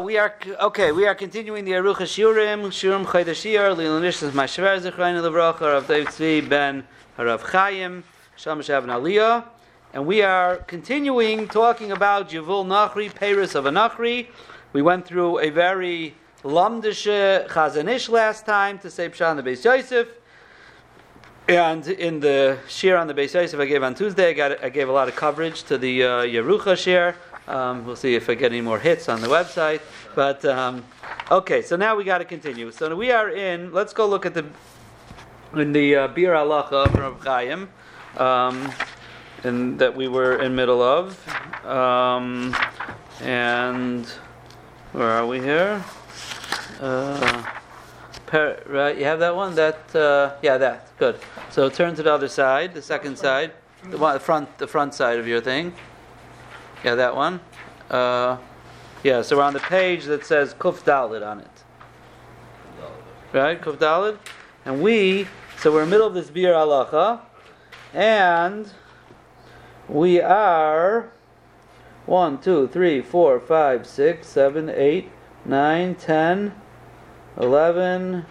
We are okay. We are continuing the Aruch Shiurim, Shiurim Chaydashir, Lilanishas Mashver Zechrein Levracha, Rav David Tzvi Ben Harav Chaim, Shamash Avn Aliyah, and we are continuing talking about Yavul Nachri, Paris of a Nachri. We went through a very lamdish Chazanish last time to say Pshat on the Beis Yosef. And in the shir on the Beis Yosef I gave on Tuesday, I, got, I gave a lot of coverage to the uh, Yerucha shir. Um, we'll see if I get any more hits on the website. But um, okay, so now we got to continue. So we are in. Let's go look at the in the uh, Bir Halacha from Chaim, um, that we were in middle of. Um, and where are we here? Uh, per, right, you have that one. That uh, yeah, that good. So turn to the other side, the second side, the one, the front, the front side of your thing. Yeah, that one. Uh, yeah, so we're on the page that says Kuf on it. Right, Kuf? And we, so we're in the middle of this Bir Alacha, and we are 1, 2, 3, 4, 5, 6, 7, 8, 9, 10, 11,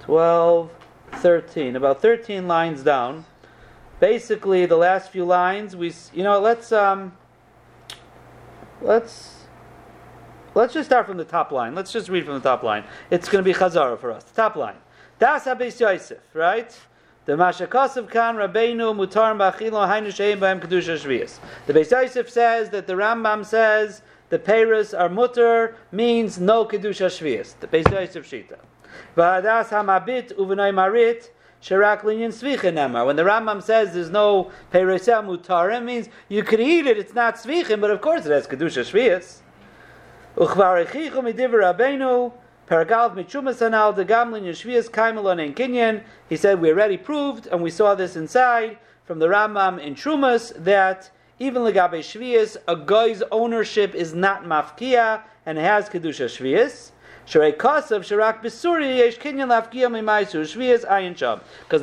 12, 13. About 13 lines down. Basically, the last few lines, we, you know, let's, um, let's let's just start from the top line. Let's just read from the top line. It's going to be Chazara for us. The top line. Das Habis Yosef, right? The Mashakasav Khan Rabbeinu Mutar Bachilo Hainu Sheim Baim Kedusha Shvius. The Beis Yosef says that the Rambam says the Paris are mutter means no Kedusha Shvius. The Beis Yosef Shita. V'adas Hamabit Uvenay Marit When the Rambam says there's no Peresel Mutarim, means you could eat it, it's not Svichim, but of course it has Kedusha Yeshvias Kaimelon and Kinyan. He said, We already proved, and we saw this inside from the Rambam in Trumas, that even Legabe Shvias, a guy's ownership is not Mafkia and has Kedusha Shvias. Because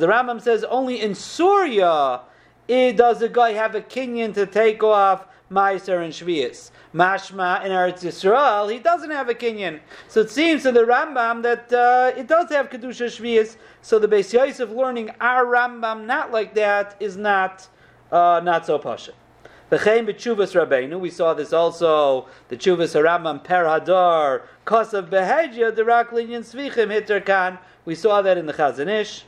the Rambam says only in Surya it does a guy have a Kinyan to take off Meiser and Shvias. Mashma in Eretz Yisrael, he doesn't have a Kinyan. So it seems to the Rambam that uh, it does have Kedusha Shvias. So the Beis Yosef learning our Rambam not like that is not uh, not so pasha. V'chein b'tshuvas Rabbeinu, we saw this also, the tshuvas Rambam Per Hadar, Kosav Behedya, the Raklinyan Svichim Hitter Kan, we saw that in the Chazanish.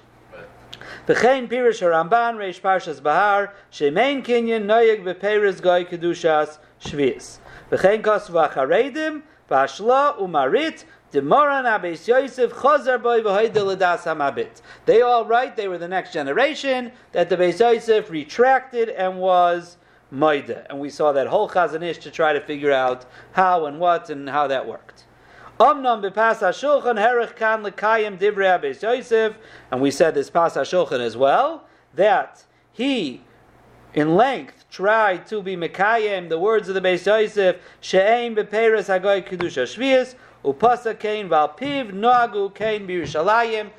V'chein Pirish Ramban, Reish Parshas Bahar, Shemein Kinyan, Noyeg V'Peres Goy Kedushas Shvias. V'chein Kosav Acharedim, V'ashla Umarit. They all right, they were the next generation that the Beis Yosef retracted and was Maida. And we saw that whole Chazanish to try to figure out how and what and how that worked. Omnam bepas shulchan herich kan lekayim divrei Abeis Yosef, and we said this pas shulchan as well that he, in length, tried to be mekayim the words of the Beis Yosef she'ein beperes hagoy kedusha shvius upasa kain valpiv noagu kain b'Yerushalayim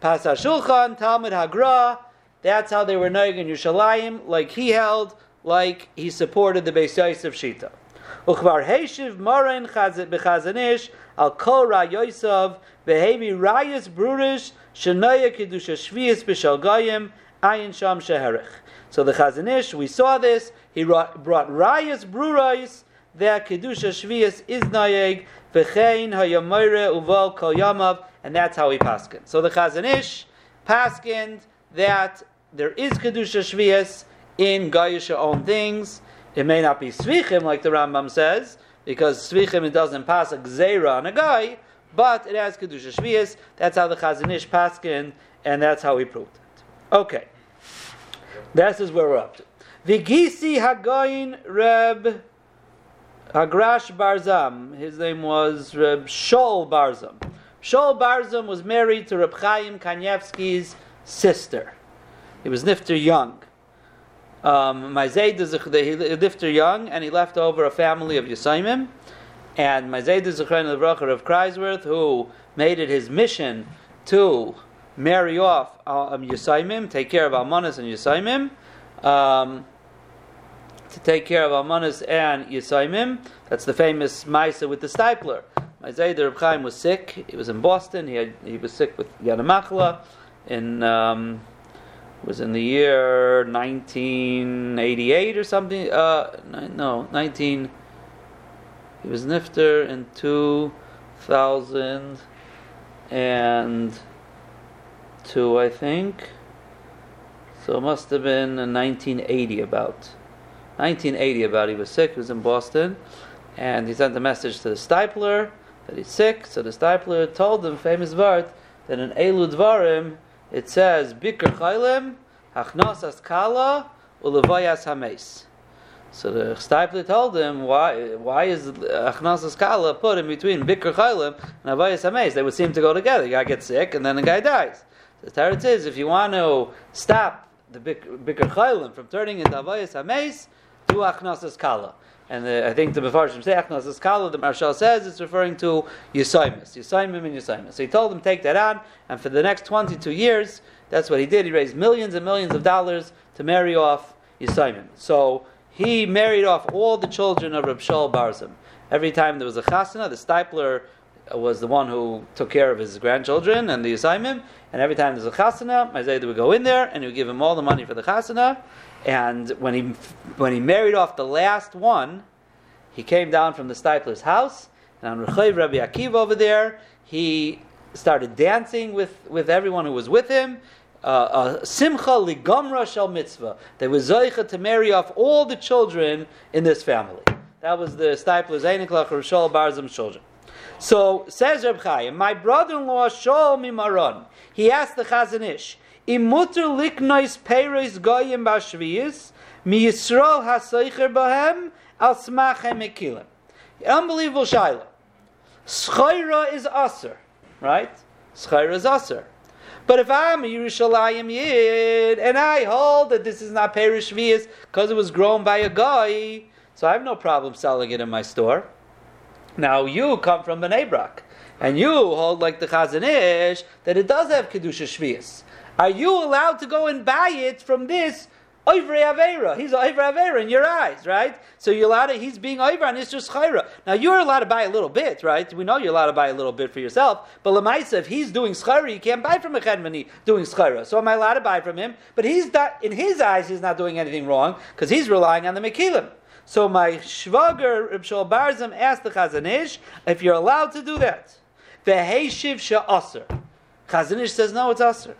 pas shulchan Talmud Hagra. That's how they were noig in Yerushalayim, like he held, like he supported the Beis Yosef Shita. Uchvar Heshiv Moren Bechazanish Al Kol Ra Yosef Vehevi Rayas Brurish Shenoya Kedusha Shvius B'Shal Goyim Ayin Sham Sheherich. So the Chazanish, we saw this. He brought Rayas Brurais that Kedusha Shvius is Nayeg V'chein Hayamoire Uval Kol Yamav, and that's how he paskined. So the Chazanish paskind that there is Kedusha Shvius in Gayusha own things. It may not be Svichim like the Rambam says, because Svichim it doesn't pass a Gzeira on a guy, but it has Kedusha Shvius. That's how the Chazanish paskin, and that's how he proved it. Okay. This is where we're up to. Vigisi Hagoyin Reb Hagrash Barzam. His name was Reb Shol Barzam. Shol Barzam was married to Reb Chaim Kanievsky's sister. He was nifter young. Um, is he lived young, and he left over a family of Yisaimim. And is Zechrein Levracher of Kreiswirth, who made it his mission to marry off um, Yisaimim, take care of Almanas and Yisaimim, um, to take care of Almanas and Yisaimim. That's the famous Maisa with the stipler. Zayd Reb Chaim was sick. He was in Boston. He, had, he was sick with Yanamachla in um, was in the year 1988 or something. Uh, no, 19. He was nifter in 2002, I think. So it must have been in 1980 about. 1980 about. He was sick. He was in Boston, and he sent a message to the stipler that he's sick. So the stipler told him, famous word, that in Elu Dvarim it says Bikur Chaylim, Hachnasas Kala, Ulevayas Hames. So the Steipler told him, why, why is Achnasas Kala put in between Bikur Chaylim and Avayas Hames? They would seem to go together. The guy gets sick and then the guy dies. The Tarot says, if you want to stop the Bikur Chaylim from turning into Avayas Hames, do Achnasas Kala. And the, I think the Mefarshim say Achnas Kala, the Marshal says it's referring to Yisaimis, Yisaimim and Yisaimis. So he told them take that on, and for the next 22 years, that's what he did. He raised millions and millions of dollars to marry off Yisaimim. So he married off all the children of Reb Barzim. Every time there was a chasana, the stipler was the one who took care of his grandchildren and the Yisaimim, and every time there's a chasana, Isaiah would go in there and he would give him all the money for the chasana, and when he when he married off the last one, he came down from the Steipler's house, and on Rechav Rabbi Akiva over there, he started dancing with, with everyone who was with him. Uh, simcha ligomra shel mitzvah. They were zoicha to marry off all the children in this family. That was the Steipler's Einiklach Rishol Barzim's children. So says Reb Chaim, my brother-in-law Shol Mimaron. He asked the Chazanish, Imuter liknois peiros goyim bashviyis, mi Yisrael hasoicher bahem, al. Unbelievable shaila. Schaira is aser, right? Schaira is aser. But if I'm a Yerushalayim Yid and I hold that this is not Perish Vias because it was grown by a guy, so I have no problem selling it in my store. Now you come from Bnei Brak and you hold like the Chazon Ish that it does have Kedusha Shvias. Are you allowed to go and buy it from this Oivre Avera? He's Oivre Avera in your eyes, right? So you're allowed to, he's being Oivre on Isra Schaira. Now you're allowed to buy a little bit, right? We know you're allowed to buy a little bit for yourself, but Lamaisa, if he's doing Schaira, you can't buy from a Chedmani doing Schaira. So am I allowed to buy from him? But he's not, in his eyes, he's not doing anything wrong because he's relying on the Mekilim. So my shvager Reb Barzim asked the Chazon Ish if you're allowed to do that. The Heishiv Sha'aser. Chazon Ish says no, it's aser.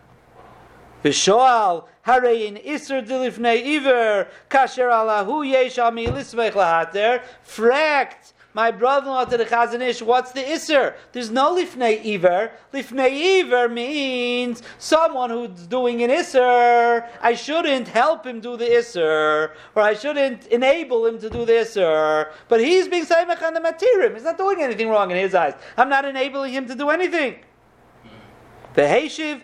V'shoal harein iser dilifnei iver kasher alahu yesh ami lismech lahater frakt my brother-in-law to the Chazon Ish, what's the Isser? There's no Lifnei Iver. Lifnei Iver means someone who's doing an Isser. I shouldn't help him do the Isser, or I shouldn't enable him to do the Isser. But he's being Saimach on the Matirim. He's not doing anything wrong in his eyes. I'm not enabling him to do anything. The Heshiv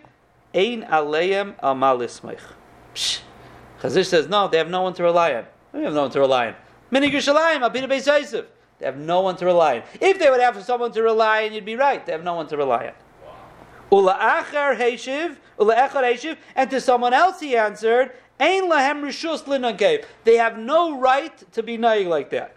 Ein aleim al malismich. Chazish says, no, they have no one to rely on. We have no one to rely on. Minig Yerushalayim, Abina Beis Yosef. They have no one to rely on. If they would have someone to rely on, you'd be right. They have no one to rely on. Ula achar heishiv, ula echar heishiv, and to someone else he answered, Ein lahem rishus. They have no right to be naig like that.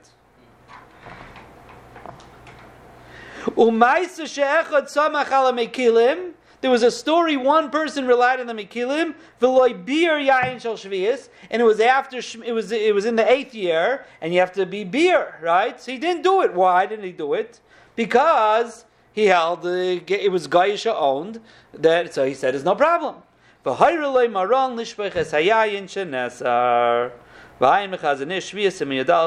Umaisa she'echad samach ala mekilim, there was a story one person relied on the Mekilim, Veloy beer yain shel shvius, and it was after it was it was in the eighth year, and you have to be beer, right? So he didn't do it. Why didn't he do it? Because he held it was Gaisha owned. That so he said, "There's no problem." V'hayrelay maron lishbech es hayayin shenesar. V'ayim mechazanish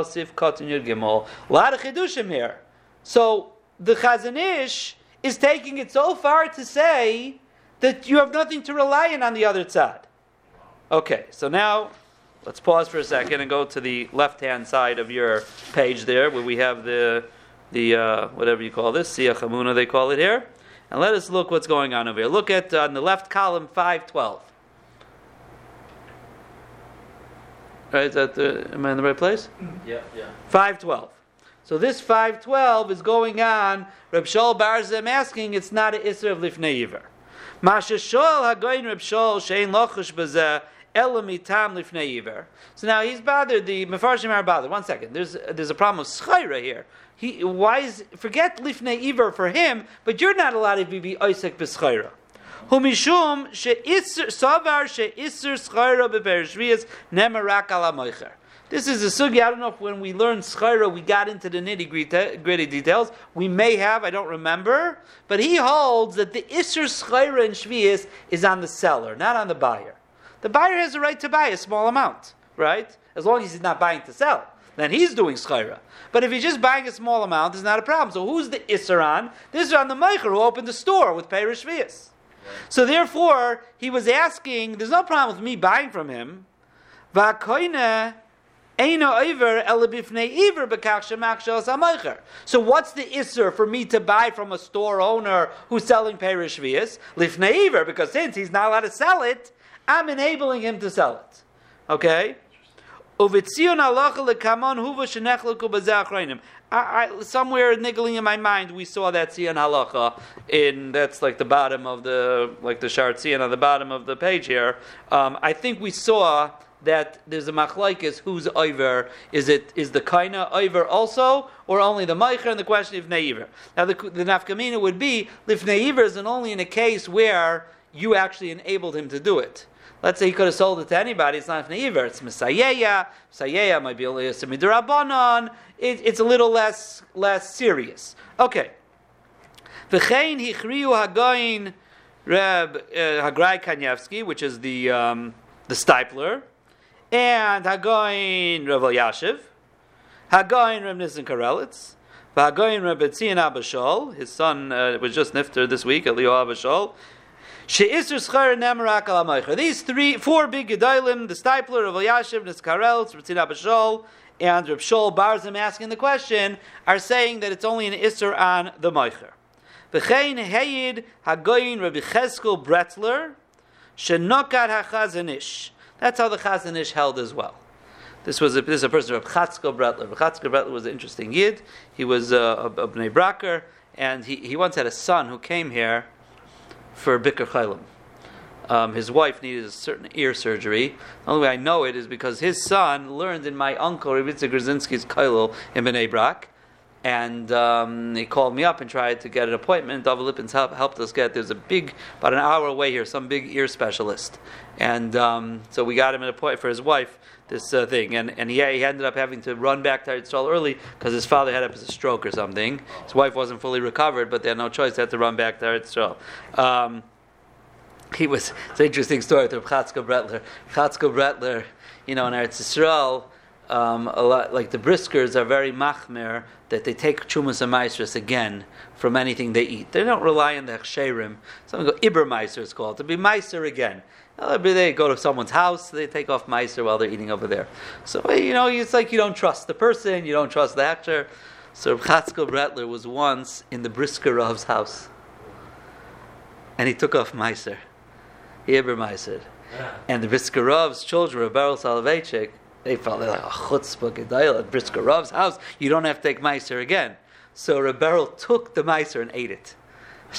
sif yud gimel. A lot of here. So the Chazon Ish is taking it so far to say that you have nothing to rely on on the other side. Okay, so now let's pause for a second and go to the left-hand side of your page there, where we have the the uh, whatever you call this, Siyah Hamuna they call it here, and let us look what's going on over here. Look at uh, on the left column five twelve. Right, is that the, am I in the right place? Yeah, yeah. Five twelve. So this 512 is going on. Reb Shol Barzim asking, it's not an Isra of Lifnei Yiver. Masha Shol Hagoyin Reb Shol Shein Lochush elamitam lifnei iver. So now he's bothered. The mefarshim are bothered. One second. There's there's a problem of schayra here. He why is forget lifnei iver for him, but you're not allowed to be oisek b'schayra. Humishum she'isr savar she'isr schayra beperishvias nemarak ala moicher. This is a sugi. I don't know if when we learned schayra we got into the nitty gritty details. We may have, I don't remember. But he holds that the isser schayra in shvius is on the seller, not on the buyer. The buyer has a right to buy a small amount, right? As long as he's not buying to sell. Then he's doing schayra. But if he's just buying a small amount, it's not a problem. So who's the isser on? This is on the meicher who opened the store with Perish Shvius. So therefore, he was asking, there's no problem with me buying from him. Va'koine so what's the isser for me to buy from a store owner who's selling perish vias? Lifnei because since he's not allowed to sell it, I'm enabling him to sell it. Okay? I, I, somewhere niggling in my mind, we saw that Tzion halacha in that's like the bottom of the like the shart Tzion on the bottom of the page here. Um, I think we saw that there's a machlaikis who's over. Is it is the kaina over also, or only the meicher? And the question of neiver. Now the, the nafkamina would be if neiver is only in a case where you actually enabled him to do it. Let's say he could have sold it to anybody. It's not neiver. It's misayeya. Misayeya might be only a semidrabanon. It, it's a little less less serious. Okay. V'chein hichriu hagoin Reb uh, Hagrai Kanyevsky, which is the um, the Steipler and Hagoin Rav Elyashiv, Hagoin Rav Nissen Karelitz, Hagoin Rav Betzion Abba Shaul, his son uh, was just nifter this week, Elio Abba Shaul, She'isr Schar Nemarak Al These three, four big Gedolim, the Steipler, Rav Elyashiv, Nissen Karelitz, Betzion Abba Shaul, and Rav Shol Barzim asking the question, are saying that it's only an Isser on the Meicher. V'chein Heyid Hagoin Rabbi Cheskel Bretzler, Shenokat HaChazanish, that's how the Chazon Ish held as well. This was a, this is a person of Chatzko Bretler. Chatzko was an interesting yid. He was a, a, a Bnei Braker, and he, he once had a son who came here for Bikur Chaylim. Um, his wife needed a certain ear surgery. The only way I know it is because his son learned in my uncle Ravitza Grzinski's Kailul in Bnei Brak, and um, he called me up and tried to get an appointment. Dov Lippins help, helped us get. There's a big, about an hour away here, some big ear specialist, and um, so we got him an appointment for his wife. This uh, thing, and and he, he ended up having to run back to Israel early because his father had a stroke or something. His wife wasn't fully recovered, but they had no choice; they had to run back to Israel. Um, he was it's an interesting story to Chatzko Bretler. Chatzko Bretler, you know, in Eretz Yisrael, um, a lot like the briskers are very machmer that they take chumas and maestros again from anything they eat. They don't rely on the hechsherim. Some go iber meiser it's called to be meiser again. Every day they go to someone's house, they take off meiser while they're eating over there. So you know, it's like you don't trust the person, you don't trust the actor. So Chatzkel Bretler was once in the Brisker Rav's house, and he took off meiser. He iber meiser. And the Brisker Rav's children were Beryl Soloveitchik they felt like a chutzpah gedayel at Brisker Rav's house. You don't have to take meiser again. So Rebel took the meiser and ate it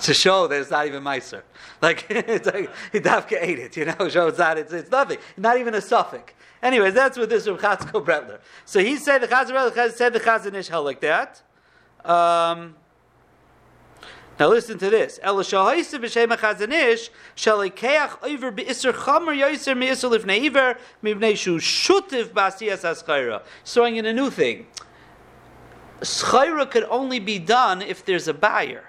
to show that it's not even meiser. Like it's like he Dafka ate it, you know. Show it's not. It's, it's nothing. Not even a suffix. Anyways, that's what this Rav Chatzko Bretler. So he said the Chazon said the Chazon Ish held like that. Um, now listen to this. El shahaisa b'shem chazanish shalikeach over chamer yoiser shutiv in a new thing. Schayra could only be done if there's a buyer.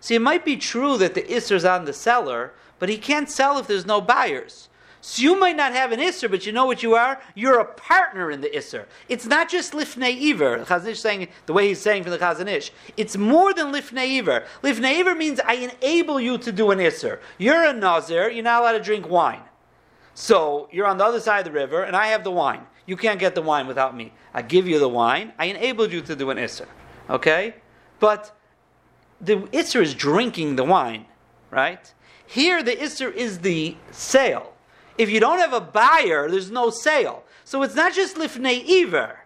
See, it might be true that the is on the seller, but he can't sell if there's no buyers. So you might not have an Isser, but you know what you are? You're a partner in the Isser. It's not just Lifnei Iver. Chazanish saying the way he's saying from the Chazanish. It's more than Lifnei Iver. Lifnei Iver means I enable you to do an Isser. You're a Nazir, you're not allowed to drink wine. So you're on the other side of the river, and I have the wine. You can't get the wine without me. I give you the wine. I enabled you to do an Isser. Okay? But the Isser is drinking the wine, right? Here, the Isser is the sale. If you don't have a buyer, there's no sale. So it's not just lifnei iver.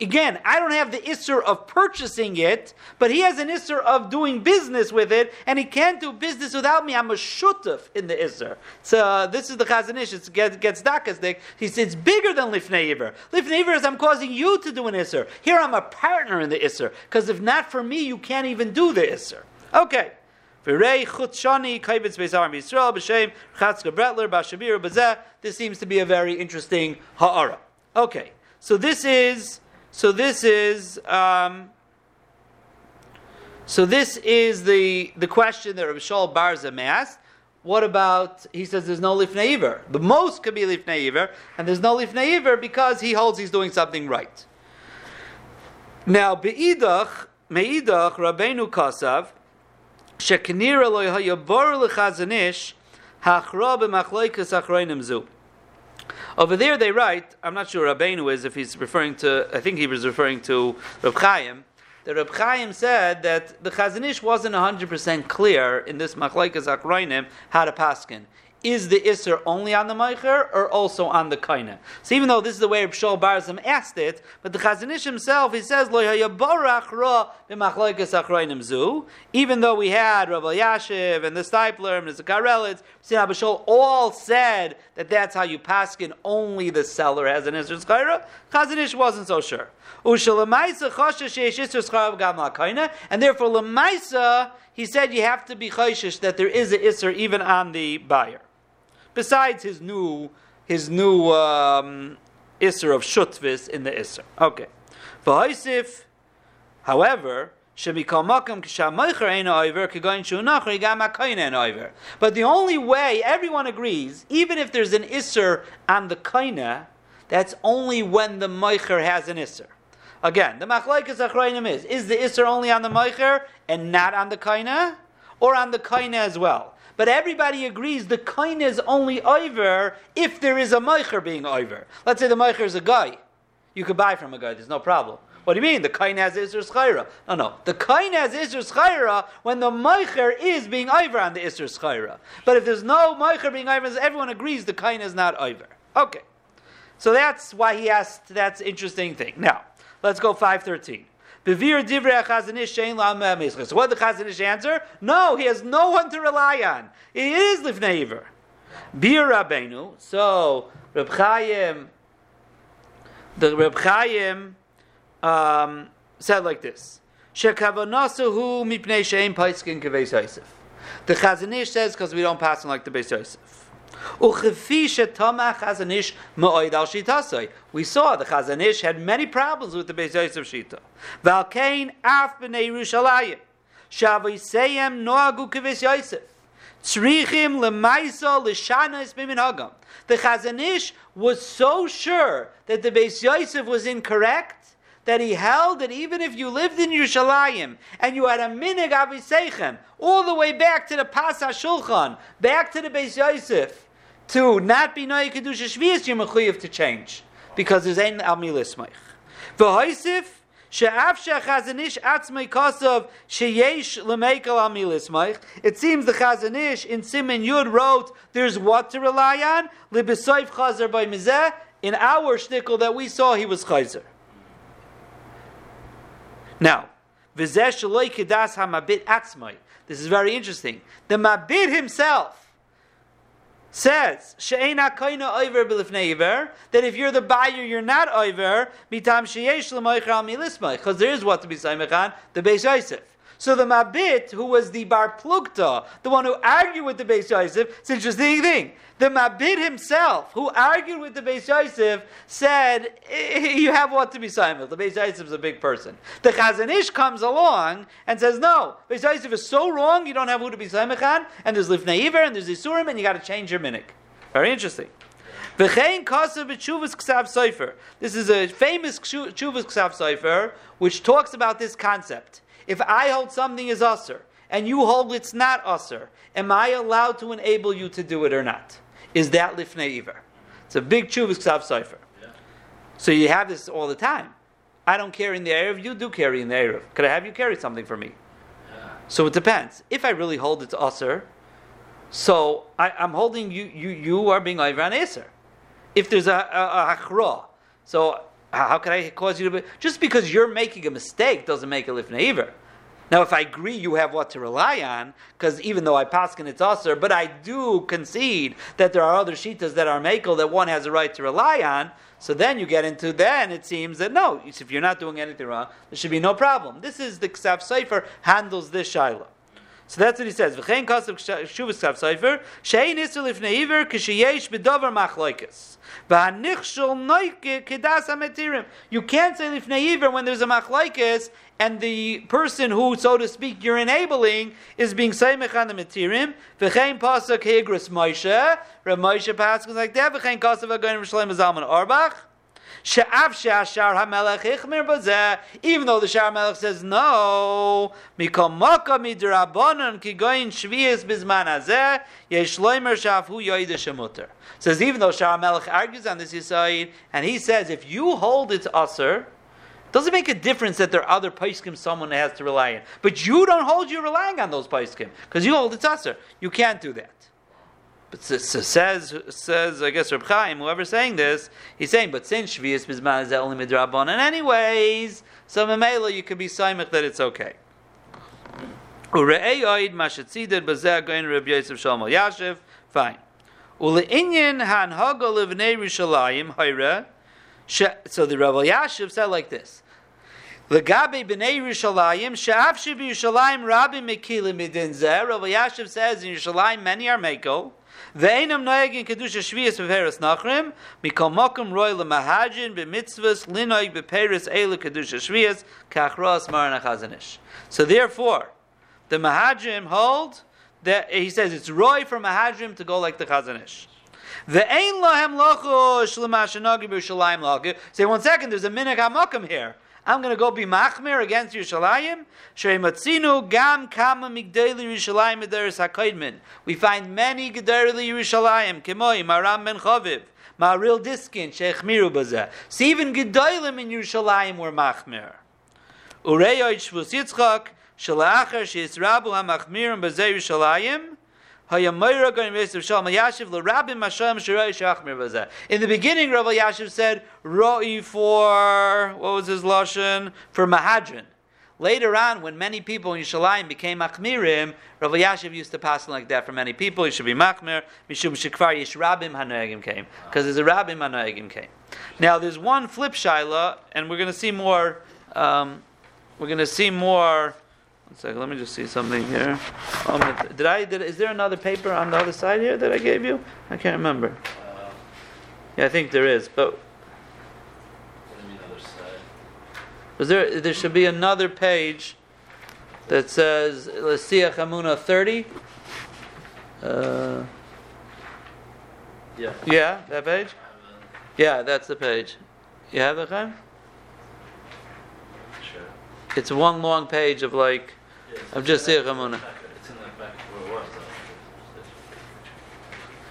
again, I don't have the isser of purchasing it, but he has an isser of doing business with it, and he can't do business without me. I'm a shutuf in the isser. So uh, this is the Chazanish. It gets, gets dakasdik. He says it's bigger than lifnei iver. Lifnei iver is I'm causing you to do an isser. Here I'm a partner in the isser, because if not for me, you can't even do the isser. Okay. This seems to be a very interesting ha'ara. Okay, so this is so this is um, so this is the the question that Rabbi Shaul Barzam asked. What about he says there's no lifnei The most could be lifnei and there's no lifnei because he holds he's doing something right. Now beidach meidach Rabbeinu Kasav shekenira lo hayavar lechazanish hachra b'machloikas achroinim zu. Over there they write, I'm not sure Rabbeinu is, if he's referring to, I think he was referring to Reb Chaim, that Reb Chaim said that the Chazanish wasn't 100% clear in this Machlaikas Akroinim how to paskin is the Isser only on the Meicher or also on the Kaina? So even though this is the way Shol Barzim asked it, but the Chazanish himself, he says, even though we had Rabbi Elyashiv and the Steipler and the Zakarelitz, Sin all said that that's how you paskin, only the seller has an Isser Schaira, Chazanish wasn't so sure. And therefore, Lamaisa, he said you have to be chayshish that there is an Isser even on the buyer besides his new his new um, Isser of Shutvis in the Isser. Okay. V'haisif, however, but the only way everyone agrees, even if there's an isser on the kaina, that's only when the meicher has an isser. Again, the machlaikas achrayim is: is the isser only on the meicher and not on the kaina, or on the kaina as well? But everybody agrees the kain is only over if there is a meicher being over. Let's say the meicher is a guy. You could buy from a guy, there's no problem. What do you mean? The kain has Isser Schaira. No, no. The kain has Isser Schaira when the meicher is being over on the Isser Schaira. But if there's no meicher being over, everyone agrees the kain is not over. Okay. So that's why he asked, that's interesting thing. Now, let's go 513. So what did the chazanish answer? No, he has no one to rely on. It is lifnei iver. Bir Rabbeinu. So Reb Chaim, the Reb Chaim um, said like this: The Chazanish says because we don't pass him like the Beis Yosef. We saw the Chazanish had many problems with the Beis Yosef Shita. Valkain af b'nei Yerushalayim. Shavoseyem noagu kivis Yosef. Tzrichim lemaisa l'shana mimin hagam. The Chazanish was so sure that the Beis Yosef was incorrect that he held that even if you lived in Yerushalayim and you had a minig aviseichem all the way back to the Pasach Shulchan, back to the Beis Yosef, to not be noy kedusha shvius, you're mechuyev to change because there's ein al milismich. V'hoisif she'af she'chazanish atzmei kosov sheyesh lemeikel al milismich. It seems the Chazanish in Simon Yud wrote there's what to rely on libesoif chazer by mizeh. In our shtickle that we saw, he was chazer. Now, v'zeh shaloi kedas hamabit atzmei. This is very interesting. The mabit himself says that if you're the buyer you're not over mitam sheyesh l'moichal milismai because there is what to be saimechan the Beis Yosef. So the Mabit, who was the Bar Plugta, the one who argued with the Beis Yosef, it's an interesting thing. The Mabit himself, who argued with the Beis Yosef, said, eh, you have what to be Simon. The Beis Yosef is a big person. The Chazanish comes along and says, no, Beis Yosef is so wrong, you don't have who to be Simon, and there's Lifnei Iver, and there's Isurim, and you got to change your minik. Very interesting. This is a famous Chuvas Ksav Sofer, which talks about this concept. If I hold something is usr and you hold it's not usr, am I allowed to enable you to do it or not? Is that lifnei iver? It's a big chuvas Ksav Sofer. Yeah. So you have this all the time. I don't carry in the Erev, you do carry in the Erev. Could I have you carry something for me? Yeah. So it depends. If I really hold it's usr, so I, am holding you, you, you are being over on If there's a, a, a, so how can I cause you to be? Just because you're making a mistake doesn't make it lifnei iver. Now, if I agree you have what to rely on, because even though I paskin it's usher, but I do concede that there are other shitas that are makel that one has a right to rely on, so then you get into then it seems that no, if you're not doing anything wrong, there should be no problem. This is the Ksav Sofer handles this shiloh. So that's what he says. V'chein kav b'davar machloikes v'hanichshol noike. You can't say lifnei iver when there's a machloikes and the person who, so to speak, you're enabling is being seimech on the metirim. V'chein pasuk Igros Moshe. Rav Moshe pasuk like that. V'chein kasav agoyin v'Shlomo Zalman Auerbach. Even though the Shar Melech says no, shemuter. Says even though Shar Melech argues on this Yisayid, and he says if you hold it's usher, doesn't make a difference that there are other paiskim someone has to rely on. But you don't hold you relying on those paiskim, because you hold it's usher. You can't do that. But says says I guess Reb Chaim, whoever's saying this, he's saying, but since Shvius Bizman is only midrabon, and anyways, so Mamela you could be saimich that it's okay. Ure'eyoid mashatzided bazeh goin Reb Yosef Shalom Elyashiv, fine. Ule'inyan han hagol livnei Rishalayim hayre. So the Reb Elyashiv said like this. Legabe b'nei Yerushalayim, she'af shebi Yerushalayim rabbi mekili midin zeh. Rav Elyashiv says in Yerushalayim many are mekel. Ve'enam noeg in kedusha shviyas beperes nachrim, mikol mokum roy lemahajin b'mitzvahs linoig beperes eile kedusha shviyas kachros maran achazanish. So therefore, the mahajim hold that eh, he says it's roy for mahajim to go like the chazanish. The ein lahem lachush l'mashanagi b'Yerushalayim lachu. Say one second, there's a minhag hamakim here. I'm going to go be machmer against Yerushalayim. Sheimatzinu gam kama migdeli Yerushalayim ederes hakoidmin. We find many gedeli Yerushalayim. Kemoi Maram ben Chaviv. Maharil Diskin sheichmiru bazeh. So even gedolim in Yerushalayim were machmer. Ureyoid shvus Yitzchak shalachar sheisrabu hamachmirim bazeh Yerushalayim. In the beginning, Rav Elyashiv said, Ro'i for, what was his lashon? For Mahadran. Later on, when many people in Yerushalayim became Achmirim, Rav Elyashiv used to pass like that for many people. He should be Machmir, Mishum Shekvar Yesh Rabim Hanoegim came. Because there's a Rabim Hanoegim came. Now, there's one flip Shaila, and we're going to see more, um, we're going to see more one second, let me just see something here. Um, did I? Did, is there another paper on the other side here that I gave you? I can't remember. Uh, yeah, I think there is, but. Was there? There should be another page that says Lasiach Hamuna thirty. Uh, yeah. Yeah, that page. Yeah, that's the page. You have the Chaim? It's one long page of like of just Sir Ramona.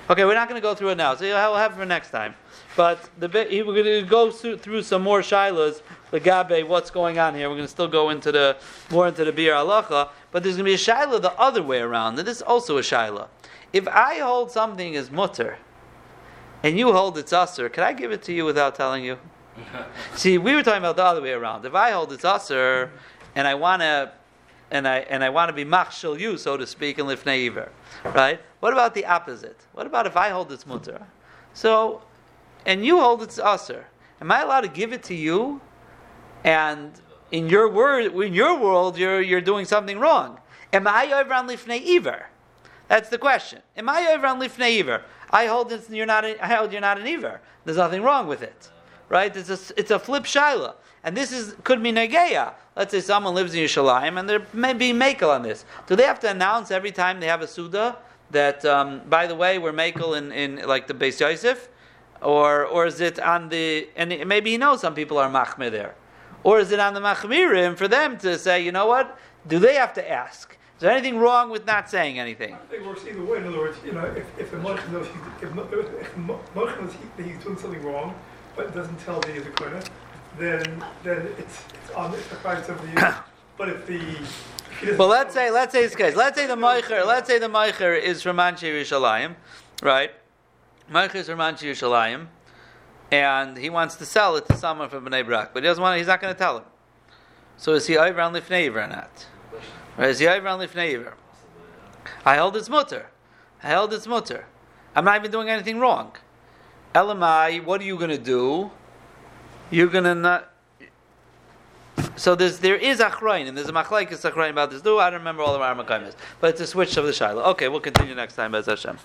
Okay, we're not going to go through it now. So we'll have it for next time. But the we're going to go through some more shilas, the gabe, what's going on here. We're going to still go into the more into the bir halacha, but there's going to be a shilah the other way around. And this is also a shilah. If I hold something as mutter, and you hold it's usher, can I give it to you without telling you? See, we were talking about the other way around. If I hold it's usher, and I want to and I and I want to be machshel you, so to speak, in lifnei iver, right? What about the opposite? What about if I hold it's mutter? So, and you hold it's aser. Am I allowed to give it to you? And in your word, in your world, you're you're doing something wrong. Am I over on lifnei? That's the question. Am I over on lifnei? I hold it. You're not. I hold you're not an iver. There's nothing wrong with it, right? It's a it's a flip shaila. And this is could be negeya. Let's say someone lives in Yerushalayim and there may be makel on this. Do they have to announce every time they have a suda that, um, by the way, we're makel in, in like the Beis Yosef? Or, or is it on the, and maybe he knows some people are machmir there. Or is it on the machmirim for them to say, you know what? Do they have to ask? Is there anything wrong with not saying anything? I think works either way. In other words, you know, if, if a moich knows, if, if moich knows he, he's doing something wrong, but doesn't tell the Yizakuna, then then it's it's on it's required of the but if the well, let's say let's say this case. Let's say the meicher. Let's say the meicher is from Anshe Yerushalayim, right? Meicher is from Anshe Yerushalayim, and he wants to sell it to someone from Bnei Brak, but he doesn't want. He's not going to tell him. So is he over on Lifnei or not? Or is he over on Lifnei I held his mutter. I held his mutter. I'm not even doing anything wrong. Elamai, what are you going to do? You're going to not. So there's there is achrain and there's a machlaikis achrain about this. Do I don't remember all of our makaimis, but it's a switch of the shiloh. Okay, we'll continue next time, Bez Hashem.